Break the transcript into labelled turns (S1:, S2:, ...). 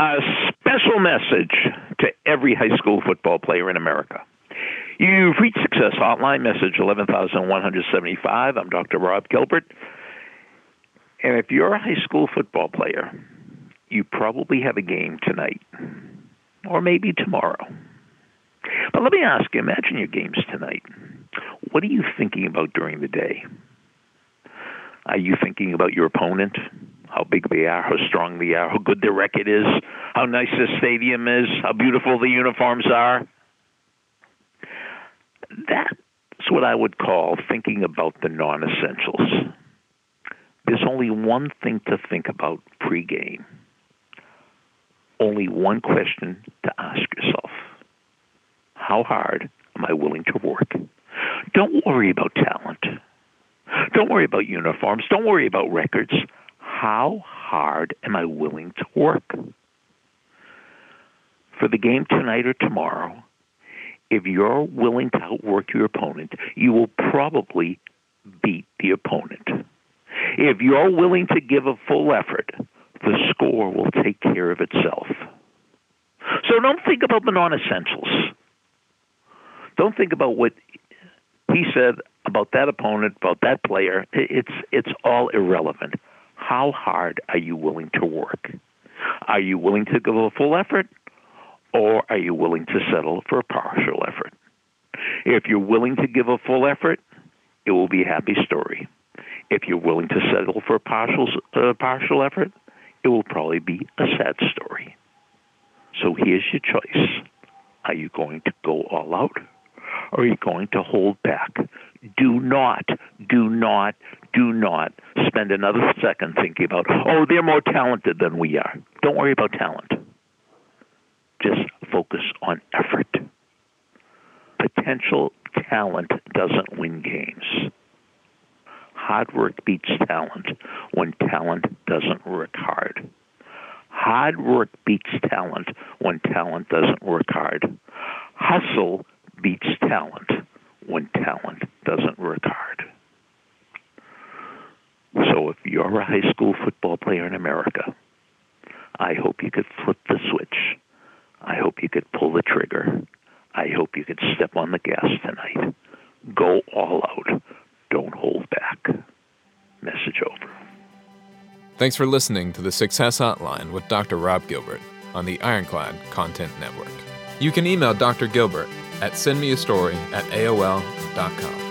S1: A special message to every high school football player in America. You've reached Success Hotline, message 11175. I'm Dr. Rob Gilbert. And if you're a high school football player, you probably have a game tonight, or maybe tomorrow. But let me ask you imagine your games tonight. What are you thinking about during the day? Are you thinking about your opponent? How big they are, how strong they are, how good their record is, how nice the stadium is, how beautiful the uniforms are? That's what I would call thinking about the non essentials. There's only one thing to think about pregame. Only one question to ask yourself How hard am I willing to work? Don't worry about talent. Don't worry about uniforms. Don't worry about records. How hard am I willing to work? For the game tonight or tomorrow, if you're willing to outwork your opponent, you will probably beat the opponent. If you're willing to give a full effort, the score will take care of itself. So don't think about the non essentials. Don't think about what he said about that opponent, about that player. It's it's all irrelevant. How hard are you willing to work? Are you willing to give a full effort or are you willing to settle for a partial effort? If you're willing to give a full effort, it will be a happy story. If you're willing to settle for a partial, uh, partial effort, it will probably be a sad story. So here's your choice. Are you going to go all out or are you going to hold back? Do not, do not, do not spend another second thinking about, oh, they're more talented than we are. Don't worry about talent. Just focus on effort. Potential talent doesn't win games. Hard work beats talent when talent doesn't work hard. Hard work beats talent when talent doesn't work hard. Hustle beats talent when talent doesn't work hard. So if you're a high school football player in America, I hope you could flip the switch. I hope you could pull the trigger. I hope you could step on the gas tonight. Go all out. Don't hold back. Message over.
S2: Thanks for listening to the Success Hotline with Dr. Rob Gilbert on the Ironclad Content Network. You can email Dr. Gilbert at sendmeastory at AOL.com.